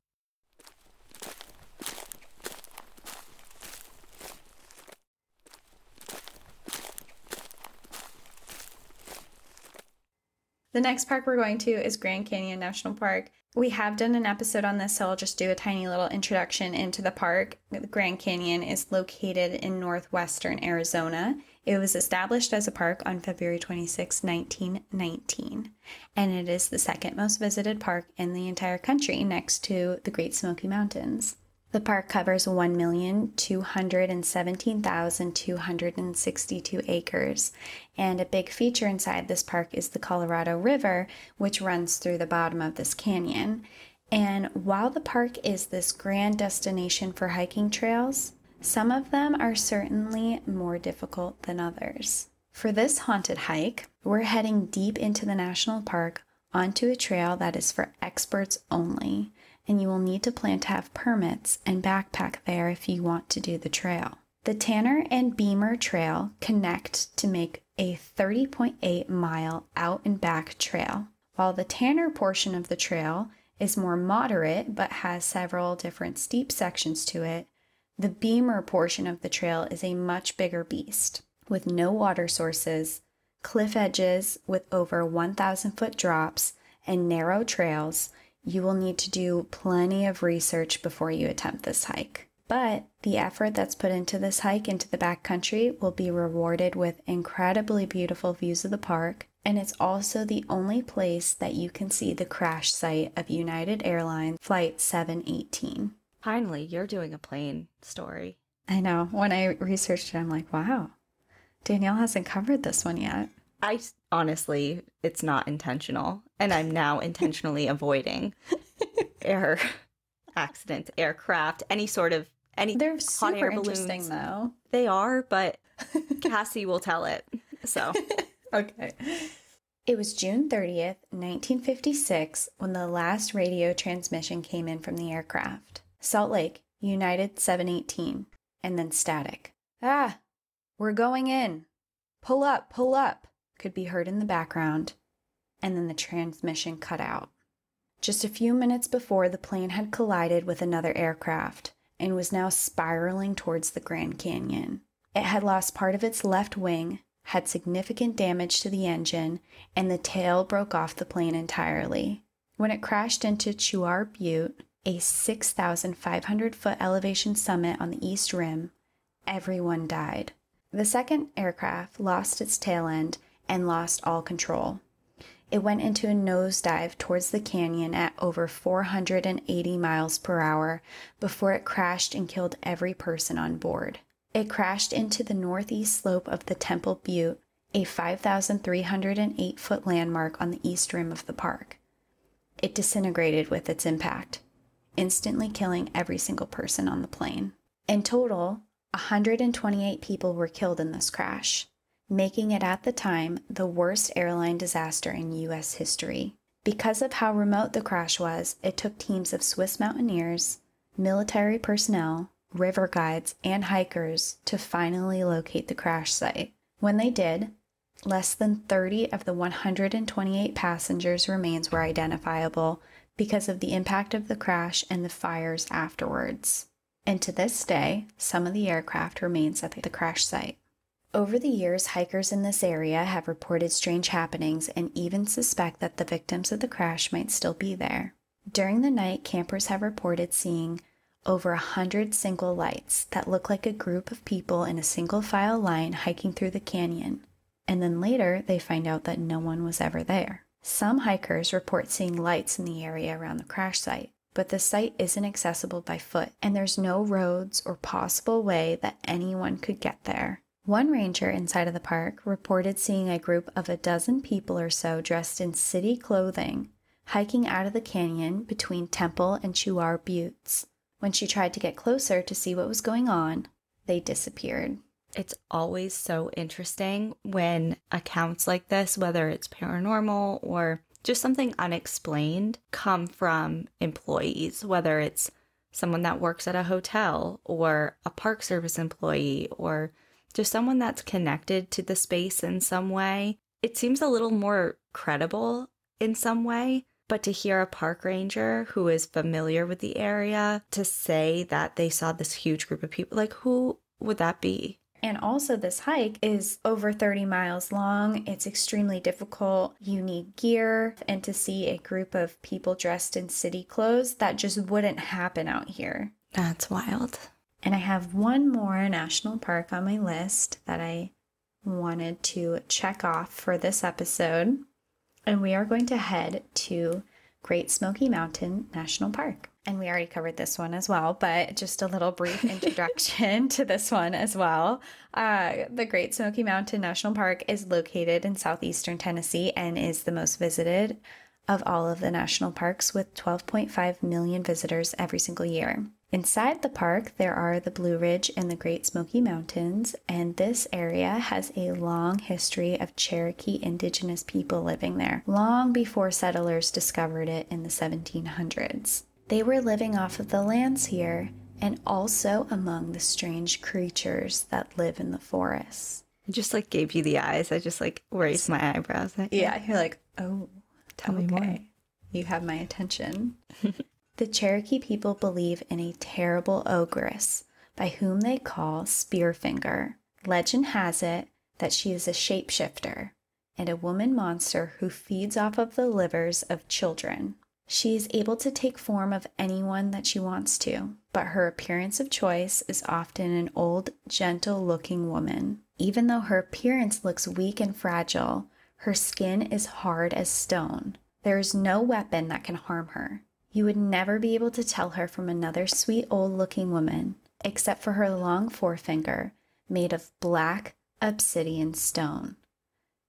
The next park we're going to is Grand Canyon National Park. We have done an episode on this, so I'll just do a tiny little introduction into the park. The Grand Canyon is located in northwestern Arizona. It was established as a park on February 26, 1919, and it is the second most visited park in the entire country next to the Great Smoky Mountains. The park covers 1,217,262 acres, and a big feature inside this park is the Colorado River, which runs through the bottom of this canyon. And while the park is this grand destination for hiking trails, some of them are certainly more difficult than others. For this haunted hike, we're heading deep into the national park onto a trail that is for experts only, and you will need to plan to have permits and backpack there if you want to do the trail. The Tanner and Beamer Trail connect to make a 30.8 mile out and back trail, while the Tanner portion of the trail is more moderate but has several different steep sections to it. The Beamer portion of the trail is a much bigger beast with no water sources, cliff edges with over 1,000 foot drops, and narrow trails. You will need to do plenty of research before you attempt this hike. But the effort that's put into this hike into the backcountry will be rewarded with incredibly beautiful views of the park, and it's also the only place that you can see the crash site of United Airlines Flight 718.
Finally, you're doing a plane story.
I know. When I researched it, I'm like, wow, Danielle hasn't covered this one yet.
I honestly, it's not intentional, and I'm now intentionally avoiding air accidents, aircraft, any sort of any.
They're super interesting, though.
They are, but Cassie will tell it. So
Okay. It was June 30th, 1956, when the last radio transmission came in from the aircraft. Salt Lake, United 718, and then static. Ah, we're going in. Pull up, pull up, could be heard in the background, and then the transmission cut out. Just a few minutes before, the plane had collided with another aircraft and was now spiraling towards the Grand Canyon. It had lost part of its left wing, had significant damage to the engine, and the tail broke off the plane entirely. When it crashed into Chuar Butte, a 6,500 foot elevation summit on the east rim, everyone died. The second aircraft lost its tail end and lost all control. It went into a nosedive towards the canyon at over 480 miles per hour before it crashed and killed every person on board. It crashed into the northeast slope of the Temple Butte, a 5,308 foot landmark on the east rim of the park. It disintegrated with its impact, instantly killing every single person on the plane. In total, 128 people were killed in this crash, making it at the time the worst airline disaster in U.S. history. Because of how remote the crash was, it took teams of Swiss mountaineers, military personnel, river guides, and hikers to finally locate the crash site. When they did, less than 30 of the 128 passengers' remains were identifiable because of the impact of the crash and the fires afterwards. And to this day, some of the aircraft remains at the crash site. Over the years, hikers in this area have reported strange happenings and even suspect that the victims of the crash might still be there. During the night, campers have reported seeing over a hundred single lights that look like a group of people in a single file line hiking through the canyon. And then later, they find out that no one was ever there. Some hikers report seeing lights in the area around the crash site, but the site isn't accessible by foot, and there's no roads or possible way that anyone could get there. One ranger inside of the park reported seeing a group of a dozen people or so dressed in city clothing hiking out of the canyon between Temple and Chuar Buttes. When she tried to get closer to see what was going on, they disappeared.
It's always so interesting when accounts like this, whether it's paranormal or just something unexplained, come from employees, whether it's someone that works at a hotel or a park service employee or just someone that's connected to the space in some way. It seems a little more credible in some way. But to hear a park ranger who is familiar with the area to say that they saw this huge group of people, like who would that be?
And also, this hike is over 30 miles long. It's extremely difficult. You need gear. And to see a group of people dressed in city clothes, that just wouldn't happen out here.
That's wild.
And I have one more national park on my list that I wanted to check off for this episode. And we are going to head to Great Smoky Mountain National Park. And we already covered this one as well, but just a little brief introduction to this one as well. Uh, the Great Smoky Mountain National Park is located in southeastern Tennessee and is the most visited of all of the national parks with 12.5 million visitors every single year. Inside the park, there are the Blue Ridge and the Great Smoky Mountains, and this area has a long history of Cherokee indigenous people living there, long before settlers discovered it in the 1700s. They were living off of the lands here and also among the strange creatures that live in the forests.
I just like gave you the eyes. I just like raised my eyebrows.
Yeah, you're like, oh,
tell okay. me more.
You have my attention. The Cherokee people believe in a terrible ogress by whom they call Spearfinger. Legend has it that she is a shapeshifter and a woman monster who feeds off of the livers of children. She is able to take form of anyone that she wants to, but her appearance of choice is often an old, gentle looking woman. Even though her appearance looks weak and fragile, her skin is hard as stone. There is no weapon that can harm her. You would never be able to tell her from another sweet old looking woman, except for her long forefinger made of black obsidian stone.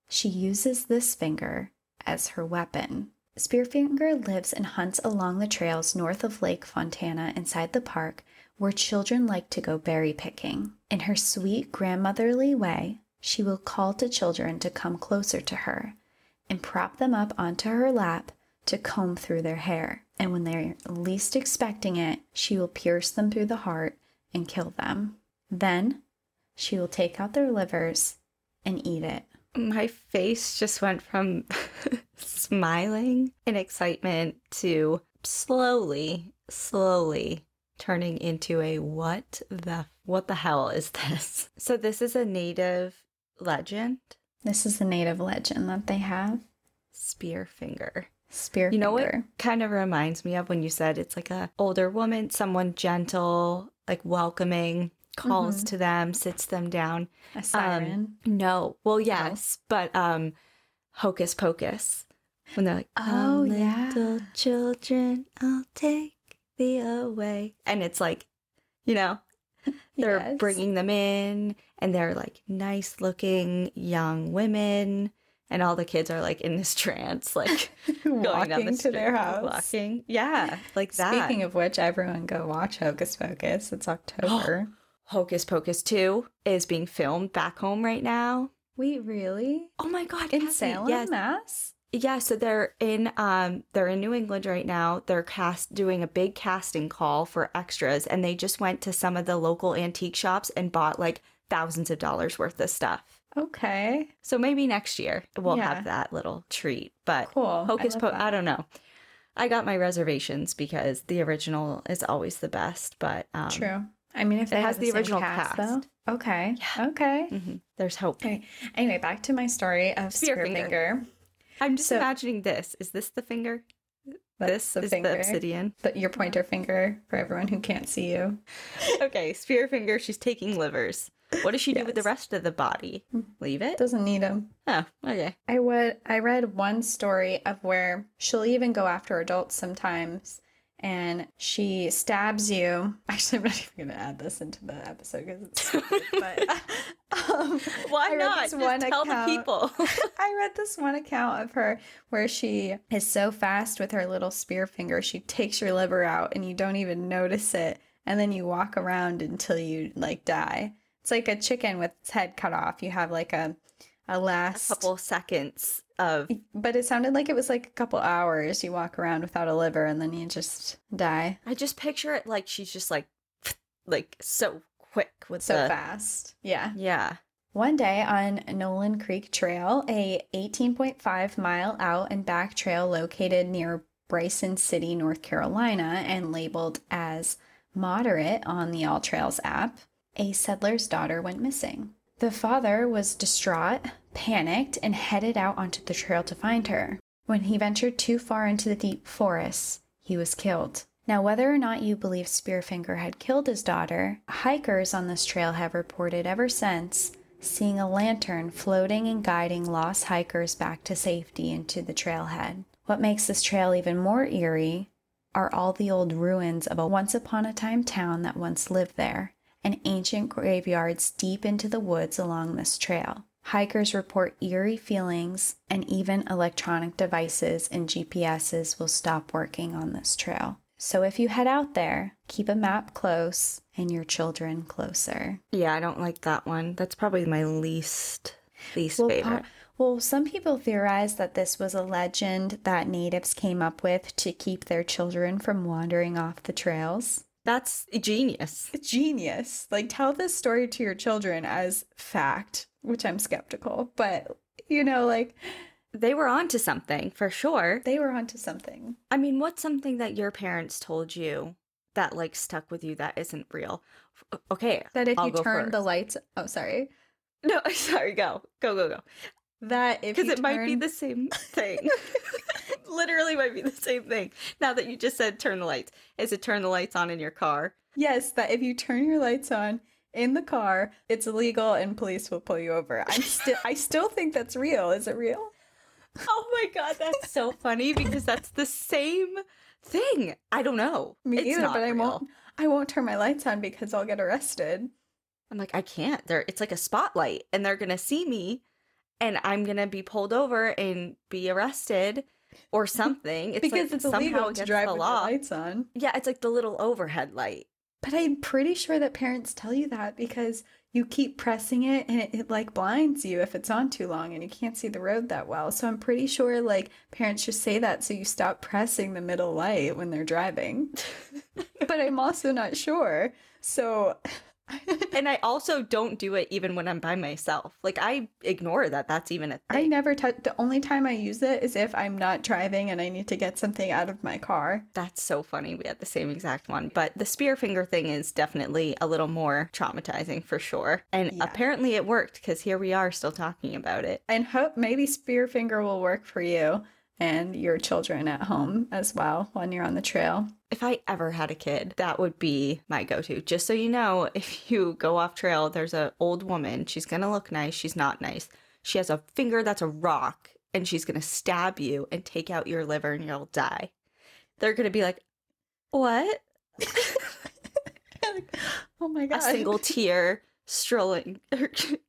She uses this finger as her weapon. Spearfinger lives and hunts along the trails north of Lake Fontana inside the park where children like to go berry picking. In her sweet grandmotherly way, she will call to children to come closer to her and prop them up onto her lap to comb through their hair and when they're least expecting it, she will pierce them through the heart and kill them. Then she will take out their livers and eat it.
My face just went from smiling in excitement to slowly, slowly turning into a what the what the hell is this? So this is a native legend.
This is a native legend that they have.
Spearfinger.
Spear.
You know what kind of reminds me of when you said it's like a older woman, someone gentle, like welcoming, calls mm-hmm. to them, sits them down.
A siren.
Um, no. Well, yes, no. but um Hocus Pocus. When they're like,
"Oh, yeah.
little children, I'll take thee away," and it's like, you know, they're yes. bringing them in, and they're like nice looking young women and all the kids are like in this trance, like
going down the
to
their house.
Walking. Yeah, like that.
Speaking of which, everyone go watch Hocus Pocus. It's October.
Hocus Pocus 2 is being filmed back home right now.
Wait, really?
Oh my god,
in Cassie, Salem, yes. Mass?
Yeah, so they're in um they're in New England right now. They're cast doing a big casting call for extras and they just went to some of the local antique shops and bought like thousands of dollars worth of stuff.
Okay.
So maybe next year we'll yeah. have that little treat. But
cool.
Hocus Pocus, I don't know. I got my reservations because the original is always the best. But um,
true. I mean, if it has the, the original cast, cast, though. Okay. Yeah. Okay.
Mm-hmm. There's hope.
Okay. Anyway, back to my story of Spearfinger. Spearfinger.
I'm just so, imagining this. Is this the finger? This the is finger, the obsidian.
But your pointer finger for everyone who can't see you.
okay, spear finger. She's taking livers. What does she yes. do with the rest of the body? Leave it?
Doesn't need them.
Oh, okay.
I would. I read one story of where she'll even go after adults sometimes, and she stabs you. Actually, I'm not even going to add this into the episode because it's stupid, but um,
Why
I
not? Just
one
tell
account-
the people.
I read this one account of her where she is so fast with her little spear finger, she takes your liver out and you don't even notice it. And then you walk around until you like die. It's like a chicken with its head cut off. You have like a a last
couple seconds of
but it sounded like it was like a couple hours. You walk around without a liver and then you just die
I just picture it like she's just like like so quick with
so
the
fast. Yeah.
Yeah.
One day on Nolan Creek Trail, a 18.5 mile out and back trail located near Bryson City, North Carolina, and labeled as moderate on the AllTrails app, a settler's daughter went missing. The father was distraught, panicked, and headed out onto the trail to find her. When he ventured too far into the deep forests, he was killed. Now, whether or not you believe Spearfinger had killed his daughter, hikers on this trail have reported ever since seeing a lantern floating and guiding lost hikers back to safety into the trailhead. What makes this trail even more eerie are all the old ruins of a once upon a time town that once lived there, and ancient graveyards deep into the woods along this trail. Hikers report eerie feelings, and even electronic devices and GPSs will stop working on this trail. So if you head out there, keep a map close and your children closer.
Yeah, I don't like that one. That's probably my least least
Well,
favorite.
po- well, some people theorize that this was a legend that natives came up with to keep their children from wandering off the trails.
That's genius.
Genius. Like, tell this story to your children as fact, which I'm skeptical, but you know, like,
They were onto something for sure.
they were onto something.
I mean, what's something that your parents told you that like stuck with you that isn't real? Okay,
That if
I'll
you turn the lights, oh, sorry.
no, sorry, go, go, go, go,
That if
because it might be the same thing. Literally, might be the same thing. Now that you just said turn the lights, is it turn the lights on in your car?
Yes, that if you turn your lights on in the car, it's illegal and police will pull you over. I'm still I still think that's real. Is it real?
Oh my god, that's so funny because that's the same thing. I don't know.
Me
It's
either, but I won't I won't turn my lights on because I'll get arrested.
I'm like, I can't. There, it's like a spotlight, and they're gonna see me, and I'm gonna be pulled over and be arrested or something. It's
because
like
it's
somehow
illegal to drive
the
with
law.
your lights on.
Yeah, it's like the little overhead light.
But I'm pretty sure that parents tell you that because you keep pressing it and it, it like blinds you if it's on too long and you can't see the road that well. So I'm pretty sure like parents just say that so you stop pressing the middle light when they're driving. but I'm also not sure. So
and I also don't do it even when I'm by myself. Like I ignore that. That's even a thing.
I never touch the only time I use it is if I'm not driving and I need to get something out of my car.
That's so funny. We had the same exact one. But the spear finger thing is definitely a little more traumatizing for sure. And
Yeah.
apparently it worked because here we are still talking about it.
And hope maybe spear finger will work for you and your children at home as well when you're on the trail.
If I ever had a kid, that would be my go-to. Just so you know, if you go off trail, there's an old woman. She's gonna look nice. She's not nice. She has a finger that's a rock, and she's gonna stab you and take out your liver, and you'll die. They're gonna be like, "What?"
oh my god.
A single tear strolling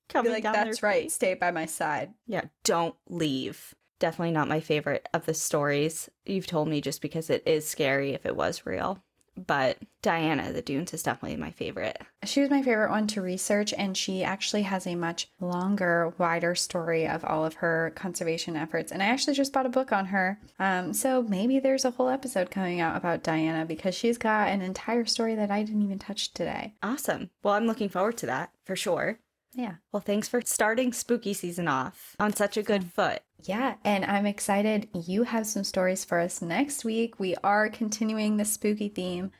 coming
like,
down.
that's right.
face."
Stay by my side.
Yeah, don't leave. Definitely not my favorite of the stories you've told me just because it is scary if it was real. But Diana, the Dunes is definitely my favorite.
She was my favorite one to research, and she actually has a much longer, wider story of all of her conservation efforts. And I actually just bought a book on her. Um, so maybe there's a whole episode coming out about Diana because she's got an entire story that I didn't even touch today.
Awesome. Well, I'm looking forward to that for sure.
Yeah.
Well, thanks for starting spooky season off on such a good foot.
Yeah, and I'm excited. You have some stories for us next week. We are continuing the spooky theme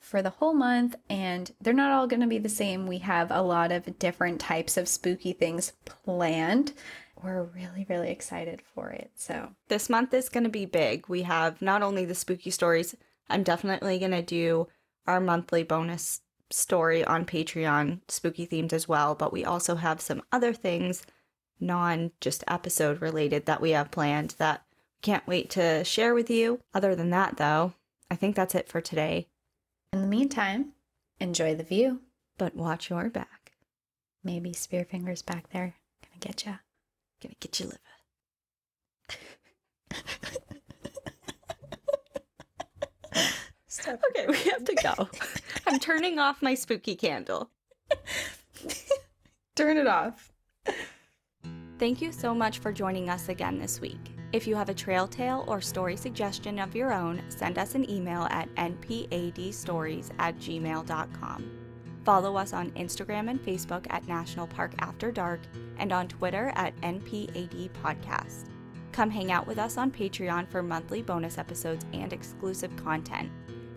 for the whole month, and they're not all going to be the same. We have a lot of different types of spooky things planned. We're really, really excited for it. So,
This month is going to be big. We have not only the spooky stories, I'm definitely going to do our monthly bonus story on Patreon, spooky themed as well, but we also have some other things non just episode related that we have planned that we can't wait to share with you. Other than that, though, I think that's it for today.
In the meantime, enjoy the view.
But watch your back.
Maybe Spearfinger's back there. Gonna get ya.
Gonna get your liver. Okay, we have to go. I'm turning off my spooky candle.
Turn it off.
Thank you so much for joining us again this week. If you have a trail tale or story suggestion of your own, send us an email at npadstories at gmail.com. Follow us on Instagram and Facebook at National Park After Dark and on Twitter at NPAD Podcast. Come hang out with us on Patreon for monthly bonus episodes and exclusive content.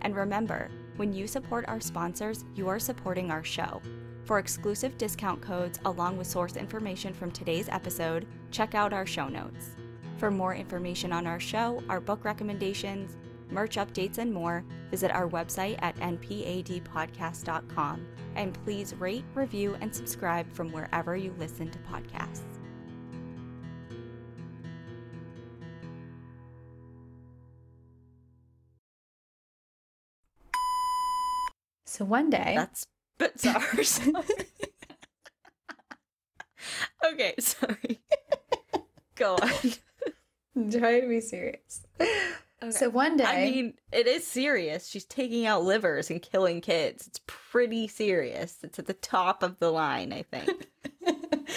And remember, when you support our sponsors, you are supporting our show. For exclusive discount codes along with source information from today's episode, check out our show notes. For more information on our show, our book recommendations, merch updates, and more, visit our website at npadpodcast.com. And please rate, review, and subscribe from wherever you listen to podcasts.
So one day,
That's bizarre. okay, sorry. Go on.
try to be serious. So one day,
I mean, it is serious. She's taking out livers and killing kids. It's pretty serious. It's at the top of the line, I think.